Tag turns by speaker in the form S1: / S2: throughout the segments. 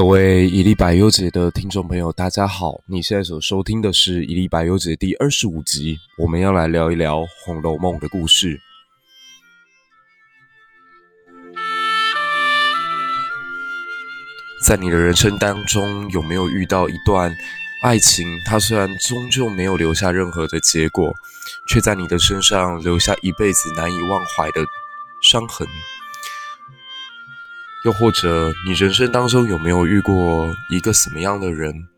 S1: 各位一历百忧解的听众朋友，大家好！你现在所收听的是一历百忧解第二十五集，我们要来聊一聊《红楼梦》的故事。在你的人生当中，有没有遇到一段爱情？它虽然终究没有留下任何的结果，却在你的身上留下一辈子难以忘怀的伤痕。又或者，你人生当中有没有遇过一个什么样的人，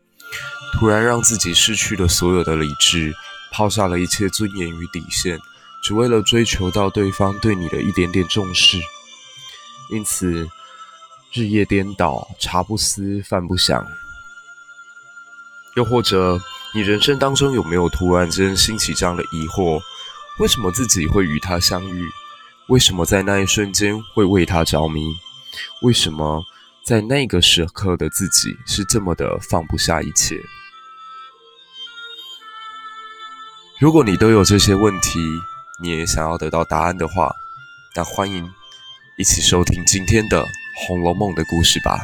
S1: 突然让自己失去了所有的理智，抛下了一切尊严与底线，只为了追求到对方对你的一点点重视，因此日夜颠倒，茶不思饭不想。又或者，你人生当中有没有突然间兴起这样的疑惑：为什么自己会与他相遇？为什么在那一瞬间会为他着迷？为什么在那个时刻的自己是这么的放不下一切？如果你都有这些问题，你也想要得到答案的话，那欢迎一起收听今天的《红楼梦》的故事吧。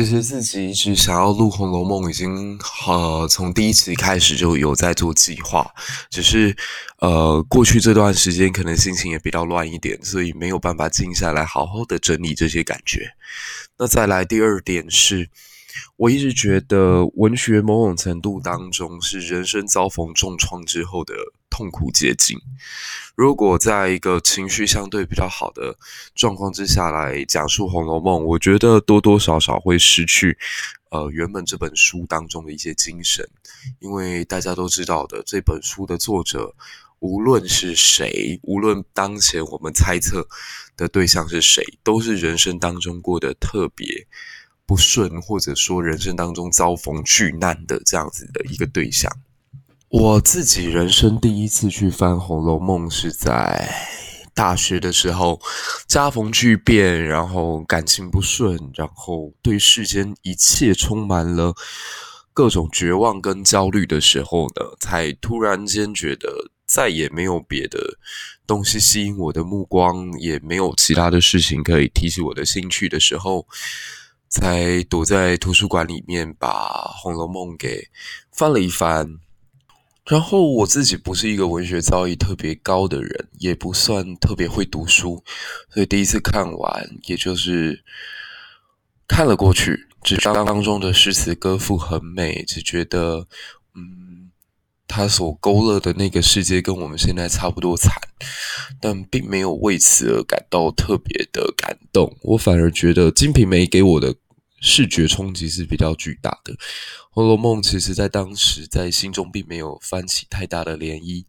S1: 其实自己一直想要录《红楼梦》，已经呃从第一集开始就有在做计划，只是呃过去这段时间可能心情也比较乱一点，所以没有办法静下来好好的整理这些感觉。那再来第二点是，我一直觉得文学某种程度当中是人生遭逢重创之后的痛苦结晶。如果在一个情绪相对比较好的状况之下来讲述《红楼梦》，我觉得多多少少会失去呃原本这本书当中的一些精神，因为大家都知道的，这本书的作者无论是谁，无论当前我们猜测的对象是谁，都是人生当中过得特别不顺，或者说人生当中遭逢巨难的这样子的一个对象。我自己人生第一次去翻《红楼梦》是在大学的时候，家逢巨变，然后感情不顺，然后对世间一切充满了各种绝望跟焦虑的时候呢，才突然间觉得再也没有别的东西吸引我的目光，也没有其他的事情可以提起我的兴趣的时候，才躲在图书馆里面把《红楼梦》给翻了一翻。然后我自己不是一个文学造诣特别高的人，也不算特别会读书，所以第一次看完，也就是看了过去，只是当中的诗词歌赋很美，只觉得，嗯，他所勾勒的那个世界跟我们现在差不多惨，但并没有为此而感到特别的感动，我反而觉得《金瓶梅》给我的。视觉冲击是比较巨大的，《红楼梦》其实在当时在心中并没有翻起太大的涟漪。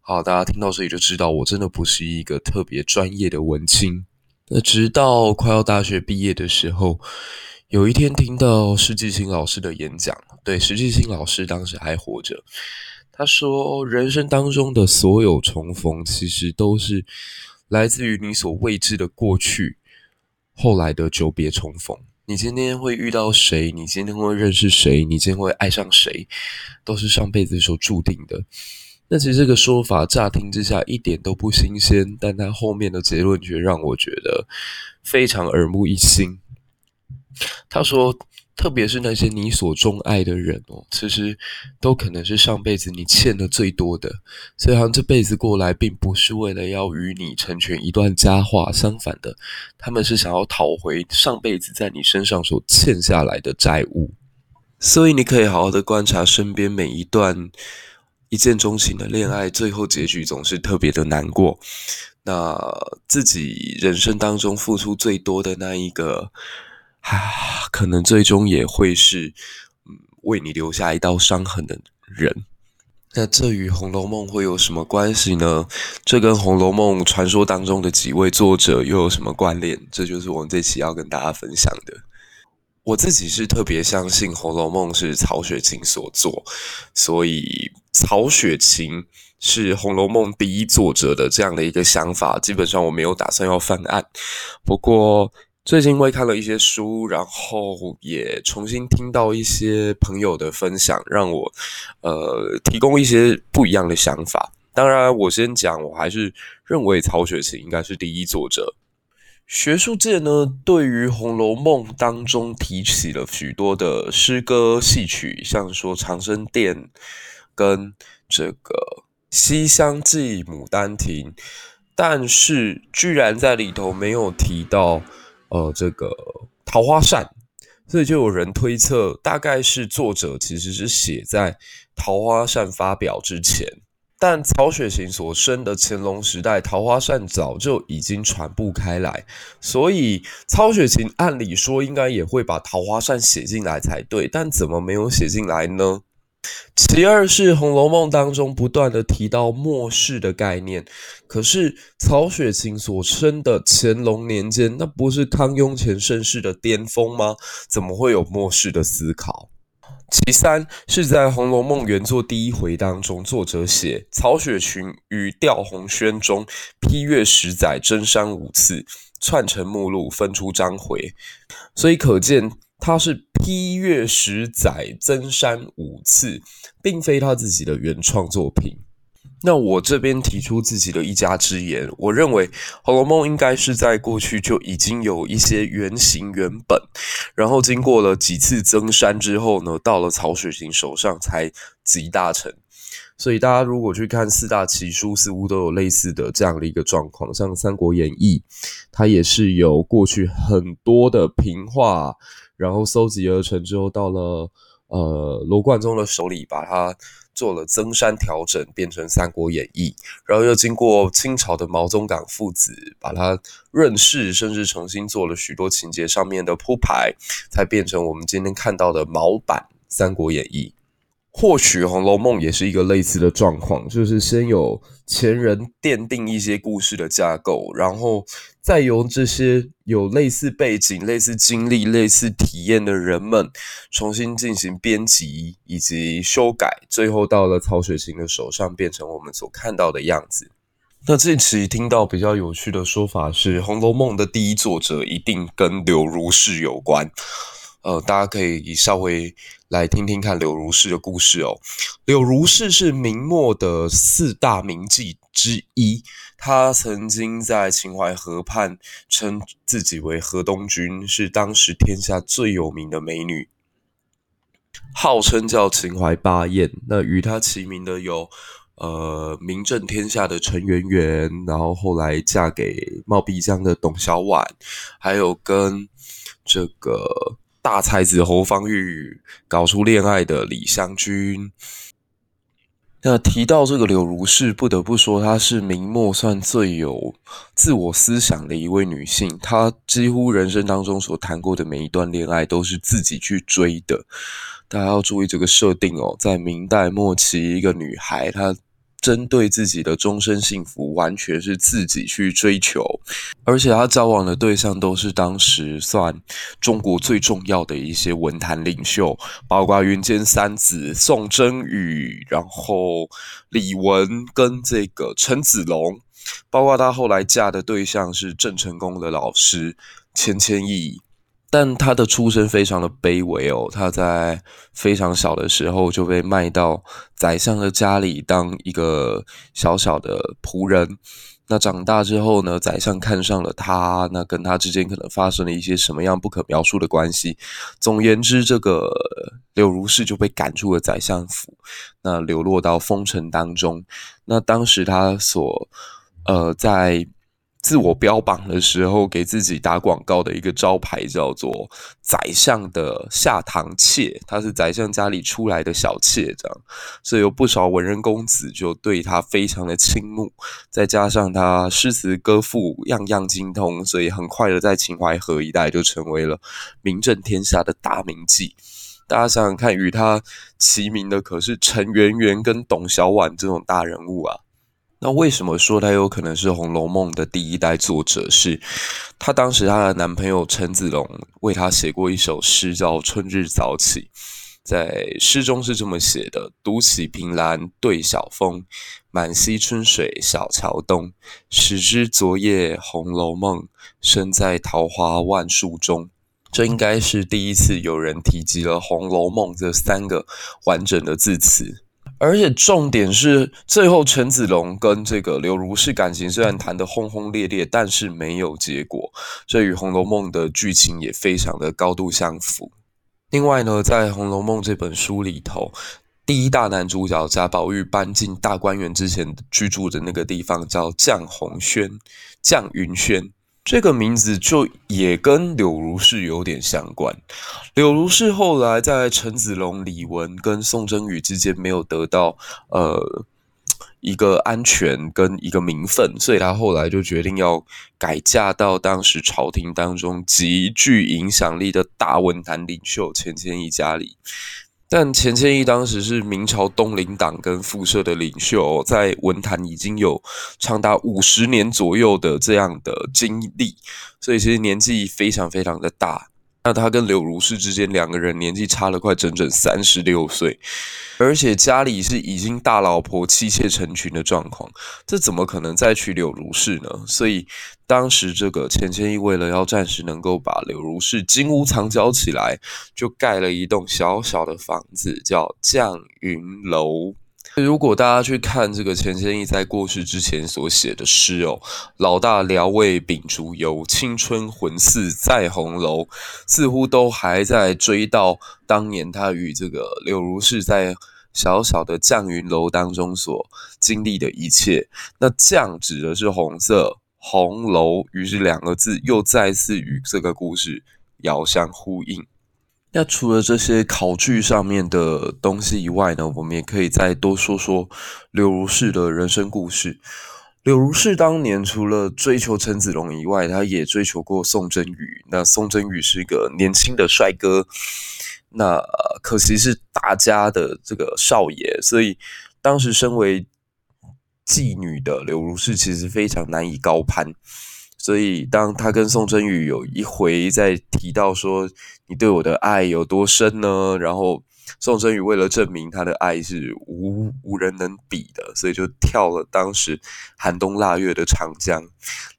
S1: 好，大家听到这里就知道，我真的不是一个特别专业的文青。那直到快要大学毕业的时候，有一天听到施寄青老师的演讲，对，施寄青老师当时还活着。他说，人生当中的所有重逢，其实都是来自于你所未知的过去，后来的久别重逢。你今天会遇到谁？你今天会认识谁？你今天会爱上谁？都是上辈子所注定的。那其实这个说法乍听之下一点都不新鲜，但他后面的结论却让我觉得非常耳目一新。他说。特别是那些你所钟爱的人哦，其实都可能是上辈子你欠的最多的，所以好像这辈子过来，并不是为了要与你成全一段佳话，相反的，他们是想要讨回上辈子在你身上所欠下来的债务。所以你可以好好的观察身边每一段一见钟情的恋爱，最后结局总是特别的难过。那自己人生当中付出最多的那一个。啊，可能最终也会是，嗯，为你留下一道伤痕的人。那这与《红楼梦》会有什么关系呢？这跟《红楼梦》传说当中的几位作者又有什么关联？这就是我们这期要跟大家分享的。我自己是特别相信《红楼梦》是曹雪芹所作，所以曹雪芹是《红楼梦》第一作者的这样的一个想法，基本上我没有打算要翻案。不过，最近会看了一些书，然后也重新听到一些朋友的分享，让我呃提供一些不一样的想法。当然，我先讲，我还是认为曹雪芹应该是第一作者。学术界呢，对于《红楼梦》当中提起了许多的诗歌戏曲，像说《长生殿》跟这个《西厢记》《牡丹亭》，但是居然在里头没有提到。呃，这个桃花扇，所以就有人推测，大概是作者其实是写在桃花扇发表之前。但曹雪芹所生的乾隆时代，桃花扇早就已经传布开来，所以曹雪芹按理说应该也会把桃花扇写进来才对，但怎么没有写进来呢？其二是《红楼梦》当中不断的提到末世的概念，可是曹雪芹所称的乾隆年间，那不是康雍乾盛世的巅峰吗？怎么会有末世的思考？其三是在《红楼梦》原作第一回当中，作者写曹雪芹于吊红轩中批阅十载，增删五次，串成目录，分出章回，所以可见。他是批阅十载，增删五次，并非他自己的原创作品。那我这边提出自己的一家之言，我认为《红楼梦》应该是在过去就已经有一些原型原本，然后经过了几次增删之后呢，到了曹雪芹手上才集大成。所以大家如果去看四大奇书，似乎都有类似的这样的一个状况，像《三国演义》，它也是有过去很多的平话。然后搜集而成之后，到了呃罗贯中的手里，把它做了增删调整，变成《三国演义》。然后又经过清朝的毛宗岗父子，把它润饰，甚至重新做了许多情节上面的铺排，才变成我们今天看到的毛版《三国演义》。或许《红楼梦》也是一个类似的状况，就是先有前人奠定一些故事的架构，然后再由这些有类似背景、类似经历、类似体验的人们重新进行编辑以及修改，最后到了曹雪芹的手上，变成我们所看到的样子。那这期听到比较有趣的说法是，《红楼梦》的第一作者一定跟柳如是有关。呃，大家可以稍微来听听看柳如是的故事哦。柳如是是明末的四大名妓之一，她曾经在秦淮河畔称自己为河东君，是当时天下最有名的美女，号称叫秦淮八艳。那与她齐名的有，呃，名震天下的陈圆圆，然后后来嫁给冒辟疆的董小宛，还有跟这个。大才子侯方域搞出恋爱的李香君。那提到这个柳如是，不得不说她是明末算最有自我思想的一位女性。她几乎人生当中所谈过的每一段恋爱都是自己去追的。大家要注意这个设定哦，在明代末期，一个女孩她。针对自己的终身幸福，完全是自己去追求，而且他交往的对象都是当时算中国最重要的一些文坛领袖，包括云间三子宋征宇，然后李玟跟这个陈子龙，包括他后来嫁的对象是郑成功的老师钱谦益。但他的出身非常的卑微哦，他在非常小的时候就被卖到宰相的家里当一个小小的仆人。那长大之后呢，宰相看上了他，那跟他之间可能发生了一些什么样不可描述的关系。总言之，这个柳如是就被赶出了宰相府，那流落到风尘当中。那当时他所呃在。自我标榜的时候，给自己打广告的一个招牌叫做“宰相的下堂妾”，他是宰相家里出来的小妾，这样，所以有不少文人公子就对他非常的倾慕。再加上他诗词歌赋样样精通，所以很快的在秦淮河一带就成为了名震天下的大名妓。大家想想看，与他齐名的可是陈圆圆跟董小宛这种大人物啊。那为什么说她有可能是《红楼梦》的第一代作者？是她当时她的男朋友陈子龙为她写过一首诗，叫《春日早起》。在诗中是这么写的：“独起凭栏对晓风，满溪春水小桥东。始知昨夜红楼梦，身在桃花万树中。”这应该是第一次有人提及了《红楼梦》这三个完整的字词。而且重点是，最后陈子龙跟这个柳如是感情虽然谈得轰轰烈烈，但是没有结果。这与《红楼梦》的剧情也非常的高度相符。另外呢，在《红楼梦》这本书里头，第一大男主角贾宝玉搬进大观园之前居住的那个地方叫绛红轩，绛云轩。这个名字就也跟柳如是有点相关。柳如是后来在陈子龙、李玟跟宋征宇之间没有得到呃一个安全跟一个名分，所以他后来就决定要改嫁到当时朝廷当中极具影响力的大文坛领袖钱谦益家里。但钱谦益当时是明朝东林党跟复社的领袖，在文坛已经有长达五十年左右的这样的经历，所以其实年纪非常非常的大。那他跟柳如是之间两个人年纪差了快整整三十六岁，而且家里是已经大老婆妻妾成群的状况，这怎么可能再娶柳如是呢？所以当时这个钱谦益为了要暂时能够把柳如是金屋藏娇起来，就盖了一栋小小的房子，叫绛云楼。如果大家去看这个钱谦益在过世之前所写的诗哦，“老大聊为秉烛游，青春魂似在红楼”，似乎都还在追悼当年他与这个柳如是在小小的绛云楼当中所经历的一切。那“绛”指的是红色，“红楼”于是两个字又再次与这个故事遥相呼应。那除了这些考据上面的东西以外呢，我们也可以再多说说柳如是的人生故事。柳如是当年除了追求陈子龙以外，他也追求过宋征宇。那宋征宇是一个年轻的帅哥，那可惜是大家的这个少爷，所以当时身为妓女的柳如是其实非常难以高攀。所以，当他跟宋征宇有一回在提到说你对我的爱有多深呢？然后宋征宇为了证明他的爱是无无人能比的，所以就跳了当时寒冬腊月的长江。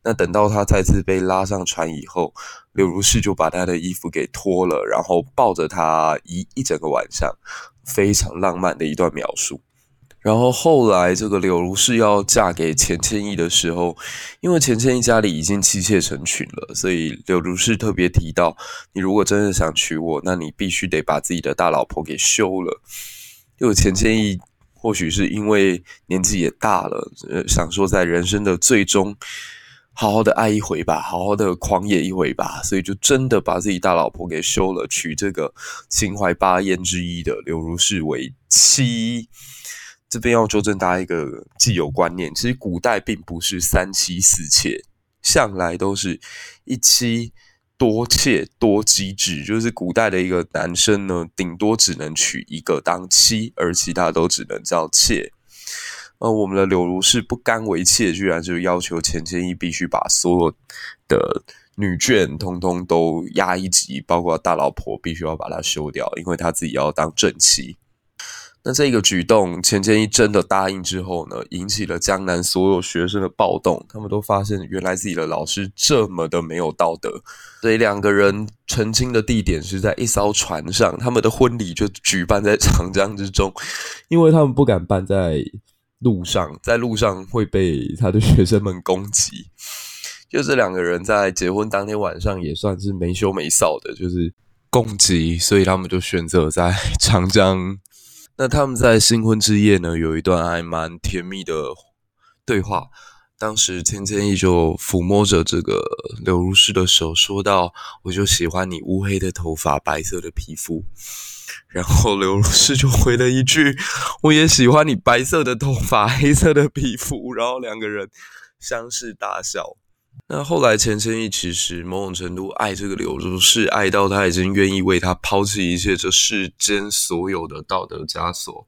S1: 那等到他再次被拉上船以后，柳如是就把他的衣服给脱了，然后抱着他一一整个晚上，非常浪漫的一段描述。然后后来，这个柳如是要嫁给钱谦益的时候，因为钱谦益家里已经妻妾成群了，所以柳如是特别提到：你如果真的想娶我，那你必须得把自己的大老婆给休了。因为钱谦益或许是因为年纪也大了，呃，想说在人生的最终好好的爱一回吧，好好的狂野一回吧，所以就真的把自己大老婆给休了，娶这个秦淮八艳之一的柳如是为妻。这边要纠正大家一个既有观念，其实古代并不是三妻四妾，向来都是一妻多妾多机制，就是古代的一个男生呢，顶多只能娶一个当妻，而其他都只能叫妾。而我们的柳如是不甘为妾，居然就要求钱谦益必须把所有的女眷通通都压一级，包括大老婆必须要把她休掉，因为他自己要当正妻。那这个举动，钱谦益真的答应之后呢，引起了江南所有学生的暴动。他们都发现，原来自己的老师这么的没有道德。所以两个人成亲的地点是在一艘船上，他们的婚礼就举办在长江之中，因为他们不敢办在路上，在路上会被他的学生们攻击。就这两个人在结婚当天晚上也算是没羞没臊的，就是攻击，所以他们就选择在长江。那他们在新婚之夜呢，有一段还蛮甜蜜的对话。当时钱谦益就抚摸着这个柳如是的手，说道：“我就喜欢你乌黑的头发，白色的皮肤。”然后柳如是就回了一句：“我也喜欢你白色的头发，黑色的皮肤。”然后两个人相视大笑。那后来，钱谦益其实某种程度爱这个柳如是，爱到他已经愿意为他抛弃一切这世间所有的道德枷锁。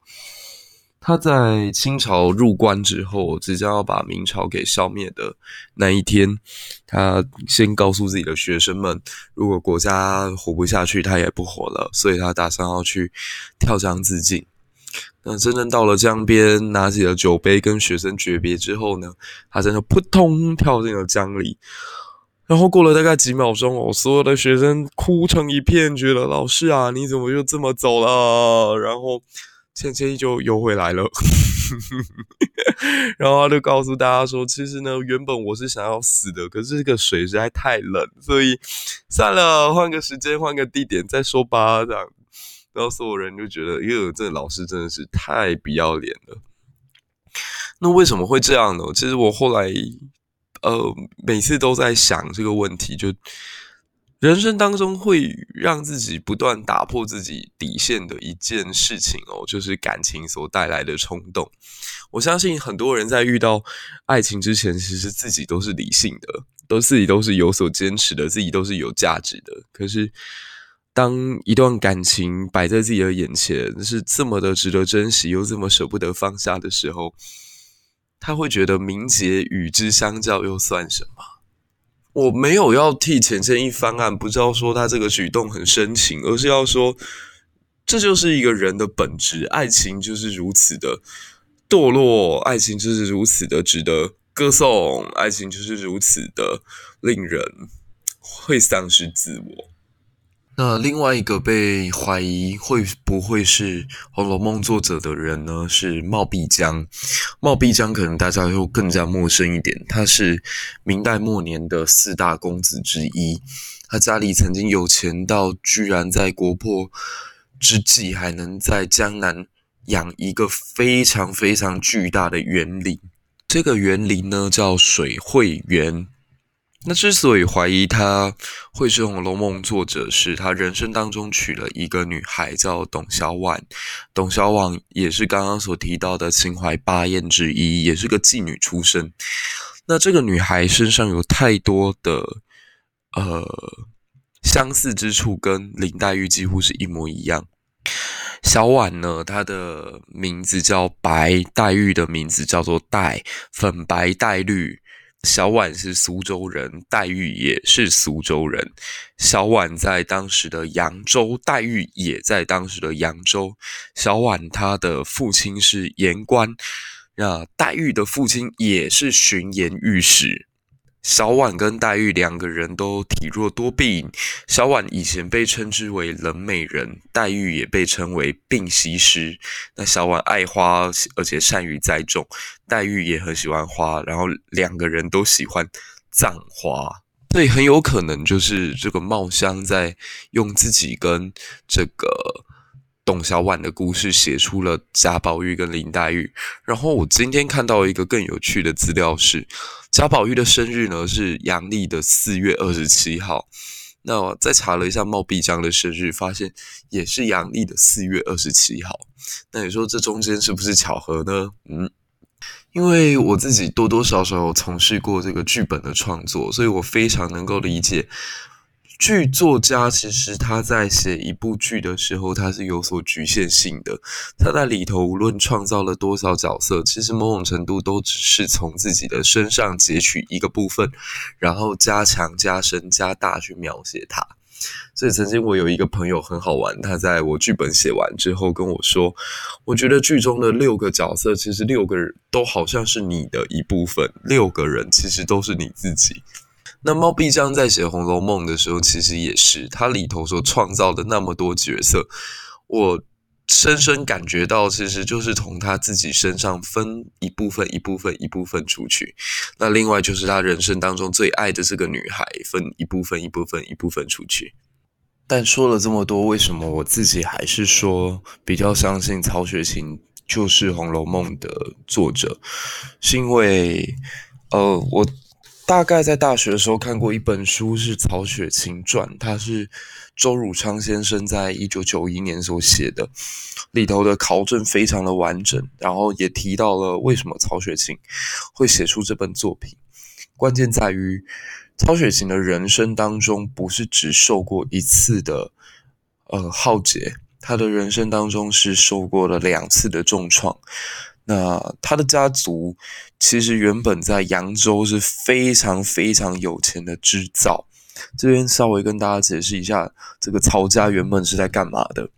S1: 他在清朝入关之后，即将要把明朝给消灭的那一天，他先告诉自己的学生们，如果国家活不下去，他也不活了，所以他打算要去跳江自尽。那真正到了江边，拿起了酒杯跟学生诀别之后呢，他真的扑通跳进了江里。然后过了大概几秒钟哦，所有的学生哭成一片，觉得老师啊，你怎么就这么走了？然后。倩倩就游回来了，然后他就告诉大家说：“其实呢，原本我是想要死的，可是这个水实在太冷，所以算了，换个时间，换个地点再说吧。”这样，然后所有人就觉得，哟，这老师真的是太不要脸了。那为什么会这样呢？其实我后来，呃，每次都在想这个问题，就。人生当中会让自己不断打破自己底线的一件事情哦，就是感情所带来的冲动。我相信很多人在遇到爱情之前，其实自己都是理性的，都自己都是有所坚持的，自己都是有价值的。可是，当一段感情摆在自己的眼前，是这么的值得珍惜，又这么舍不得放下的时候，他会觉得名节与之相较又算什么？我没有要替浅浅一翻案，不知道说他这个举动很深情，而是要说，这就是一个人的本质，爱情就是如此的堕落，爱情就是如此的值得歌颂，爱情就是如此的令人会丧失自我。那另外一个被怀疑会不会是《红楼梦》作者的人呢？是冒辟疆。冒辟疆可能大家又更加陌生一点，他是明代末年的四大公子之一。他家里曾经有钱到居然在国破之际还能在江南养一个非常非常巨大的园林。这个园林呢叫水慧园。那之所以怀疑他会是《红楼梦》作者，是他人生当中娶了一个女孩叫董小宛。董小宛也是刚刚所提到的秦淮八艳之一，也是个妓女出身。那这个女孩身上有太多的呃相似之处，跟林黛玉几乎是一模一样。小宛呢，她的名字叫白，黛玉的名字叫做黛，粉白黛绿。小婉是苏州人，黛玉也是苏州人。小婉在当时的扬州，黛玉也在当时的扬州。小婉她的父亲是言官，那黛玉的父亲也是巡盐御史。小婉跟黛玉两个人都体弱多病，小婉以前被称之为冷美人，黛玉也被称为病西施。那小婉爱花，而且善于栽种，黛玉也很喜欢花，然后两个人都喜欢葬花，所以很有可能就是这个茂香在用自己跟这个。董小宛的故事写出了贾宝玉跟林黛玉，然后我今天看到一个更有趣的资料是，贾宝玉的生日呢是阳历的四月二十七号，那我再查了一下冒辟疆的生日，发现也是阳历的四月二十七号，那你说这中间是不是巧合呢？嗯，因为我自己多多少少有从事过这个剧本的创作，所以我非常能够理解。剧作家其实他在写一部剧的时候，他是有所局限性的。他在里头无论创造了多少角色，其实某种程度都只是从自己的身上截取一个部分，然后加强、加深、加大去描写它。所以曾经我有一个朋友很好玩，他在我剧本写完之后跟我说：“我觉得剧中的六个角色，其实六个人都好像是你的一部分，六个人其实都是你自己。”那猫必将在写《红楼梦》的时候，其实也是他里头所创造的那么多角色，我深深感觉到，其实就是从他自己身上分一部分、一部分、一部分出去。那另外就是他人生当中最爱的这个女孩，分一部分、一部分、一部分出去。但说了这么多，为什么我自己还是说比较相信曹雪芹就是《红楼梦》的作者？是因为，呃，我。大概在大学的时候看过一本书，是《曹雪芹传》，它是周汝昌先生在一九九一年所写的，里头的考证非常的完整，然后也提到了为什么曹雪芹会写出这本作品。关键在于，曹雪芹的人生当中不是只受过一次的呃浩劫，他的人生当中是受过了两次的重创。那他的家族其实原本在扬州是非常非常有钱的织造。这边稍微跟大家解释一下，这个曹家原本是在干嘛的？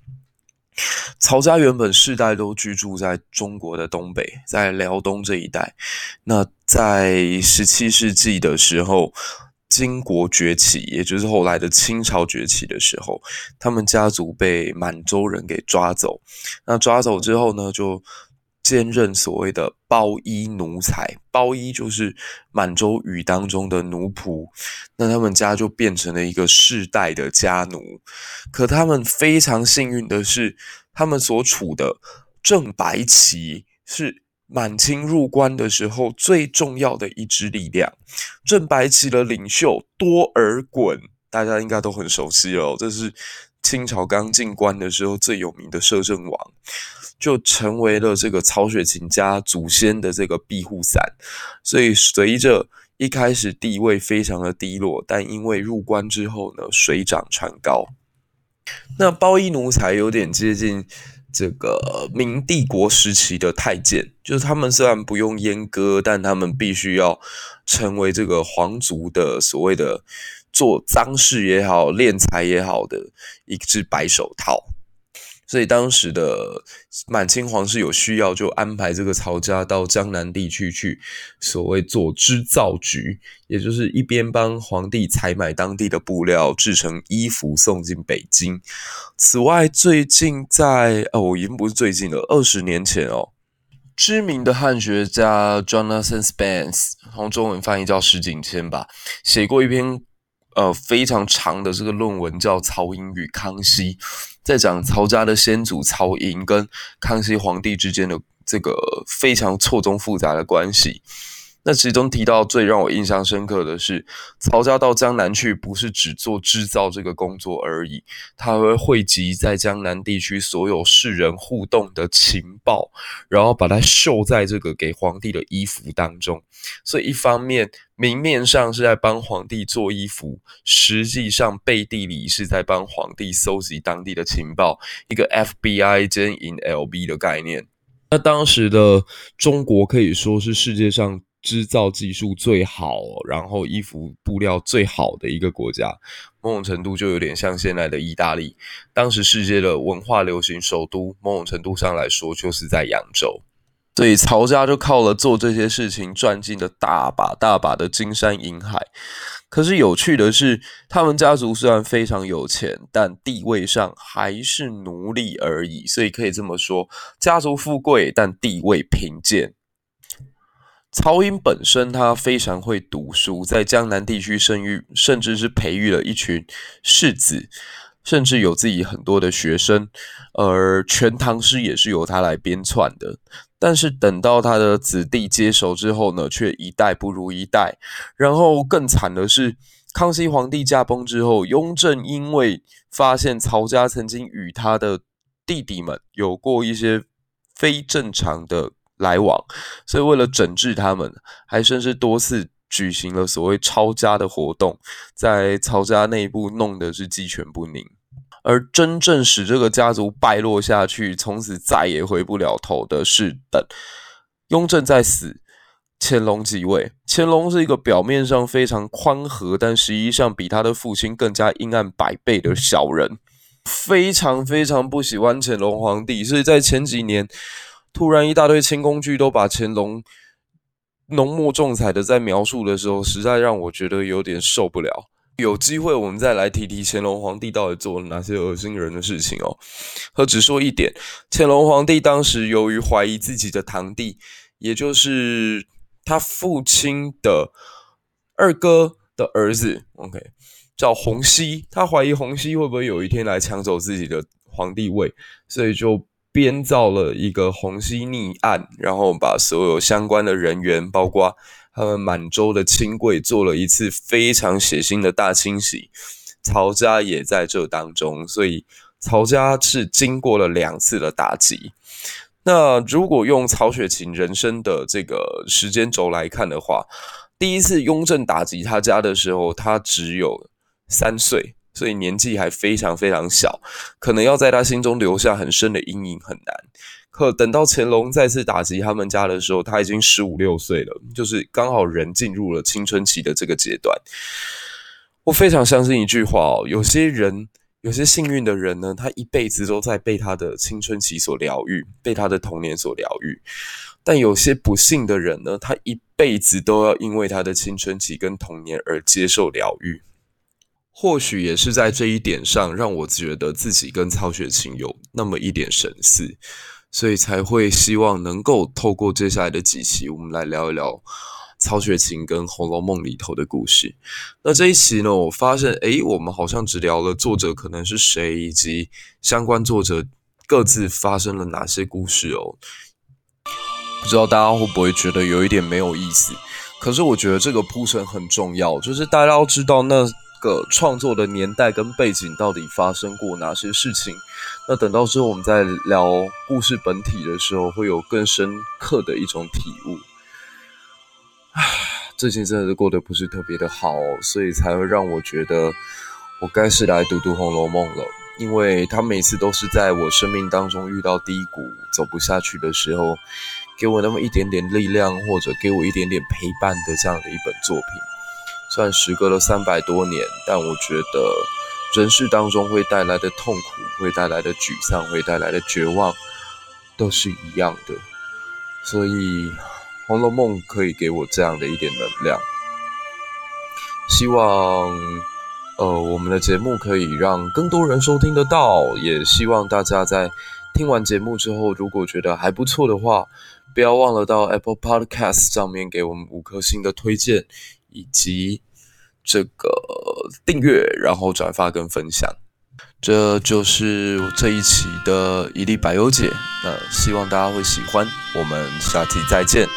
S1: 曹家原本世代都居住在中国的东北，在辽东这一带。那在十七世纪的时候，金国崛起，也就是后来的清朝崛起的时候，他们家族被满洲人给抓走。那抓走之后呢，就兼任所谓的包衣奴才，包衣就是满洲语当中的奴仆，那他们家就变成了一个世代的家奴。可他们非常幸运的是，他们所处的正白旗是满清入关的时候最重要的一支力量。正白旗的领袖多尔衮，大家应该都很熟悉哦，这是清朝刚进关的时候最有名的摄政王。就成为了这个曹雪芹家祖先的这个庇护伞，所以随着一开始地位非常的低落，但因为入关之后呢，水涨船高。那包衣奴才有点接近这个明帝国时期的太监，就是他们虽然不用阉割，但他们必须要成为这个皇族的所谓的做脏事也好、敛财也好的一只白手套。所以当时的满清皇室有需要，就安排这个曹家到江南地区去，所谓做织造局，也就是一边帮皇帝采买当地的布料，制成衣服送进北京。此外，最近在哦，已经不是最近了，二十年前哦，知名的汉学家 Jonathan Spence，用中文翻译叫石景谦吧，写过一篇呃非常长的这个论文，叫《曹寅与康熙》。在讲曹家的先祖曹寅跟康熙皇帝之间的这个非常错综复杂的关系。那其中提到最让我印象深刻的是，曹家到江南去，不是只做制造这个工作而已，他会汇集在江南地区所有世人互动的情报，然后把它绣在这个给皇帝的衣服当中。所以一方面明面上是在帮皇帝做衣服，实际上背地里是在帮皇帝搜集当地的情报，一个 FBI 兼 INLB 的概念。那当时的中国可以说是世界上。制造技术最好，然后衣服布料最好的一个国家，某种程度就有点像现在的意大利。当时世界的文化流行首都，某种程度上来说就是在扬州。所以曹家就靠了做这些事情，赚进了大把大把的金山银海。可是有趣的是，他们家族虽然非常有钱，但地位上还是奴隶而已。所以可以这么说，家族富贵，但地位贫贱。曹寅本身他非常会读书，在江南地区生育，甚至是培育了一群士子，甚至有自己很多的学生，而全唐诗也是由他来编纂的。但是等到他的子弟接手之后呢，却一代不如一代。然后更惨的是，康熙皇帝驾崩之后，雍正因为发现曹家曾经与他的弟弟们有过一些非正常的。来往，所以为了整治他们，还甚至多次举行了所谓抄家的活动，在曹家内部弄得是鸡犬不宁。而真正使这个家族败落下去，从此再也回不了头的是，等雍正在死，乾隆即位。乾隆是一个表面上非常宽和，但实际上比他的父亲更加阴暗百倍的小人，非常非常不喜欢乾隆皇帝，所以在前几年。突然，一大堆清宫剧都把乾隆浓墨重彩的在描述的时候，实在让我觉得有点受不了。有机会我们再来提提乾隆皇帝到底做了哪些恶心人的事情哦。和只说一点，乾隆皇帝当时由于怀疑自己的堂弟，也就是他父亲的二哥的儿子，OK，叫洪熙，他怀疑洪熙会不会有一天来抢走自己的皇帝位，所以就。编造了一个洪熙逆案，然后把所有相关的人员，包括他们满洲的亲贵，做了一次非常血腥的大清洗。曹家也在这当中，所以曹家是经过了两次的打击。那如果用曹雪芹人生的这个时间轴来看的话，第一次雍正打击他家的时候，他只有三岁。所以年纪还非常非常小，可能要在他心中留下很深的阴影很难。可等到乾隆再次打击他们家的时候，他已经十五六岁了，就是刚好人进入了青春期的这个阶段。我非常相信一句话哦，有些人，有些幸运的人呢，他一辈子都在被他的青春期所疗愈，被他的童年所疗愈。但有些不幸的人呢，他一辈子都要因为他的青春期跟童年而接受疗愈。或许也是在这一点上，让我觉得自己跟曹雪芹有那么一点神似，所以才会希望能够透过接下来的几期，我们来聊一聊曹雪芹跟《红楼梦》里头的故事。那这一期呢，我发现，诶，我们好像只聊了作者可能是谁，以及相关作者各自发生了哪些故事哦。不知道大家会不会觉得有一点没有意思？可是我觉得这个铺陈很重要，就是大家要知道那个创作的年代跟背景到底发生过哪些事情。那等到之后我们在聊故事本体的时候，会有更深刻的一种体悟。最近真的是过得不是特别的好，所以才会让我觉得我该是来读读《红楼梦》了。因为他每次都是在我生命当中遇到低谷、走不下去的时候，给我那么一点点力量，或者给我一点点陪伴的这样的一本作品。虽然时隔了三百多年，但我觉得人世当中会带来的痛苦、会带来的沮丧、会带来的绝望，都是一样的。所以，《红楼梦》可以给我这样的一点能量。希望。呃，我们的节目可以让更多人收听得到，也希望大家在听完节目之后，如果觉得还不错的话，不要忘了到 Apple Podcast 上面给我们五颗星的推荐，以及这个订阅，然后转发跟分享。这就是这一期的一粒白油姐，那希望大家会喜欢，我们下期再见。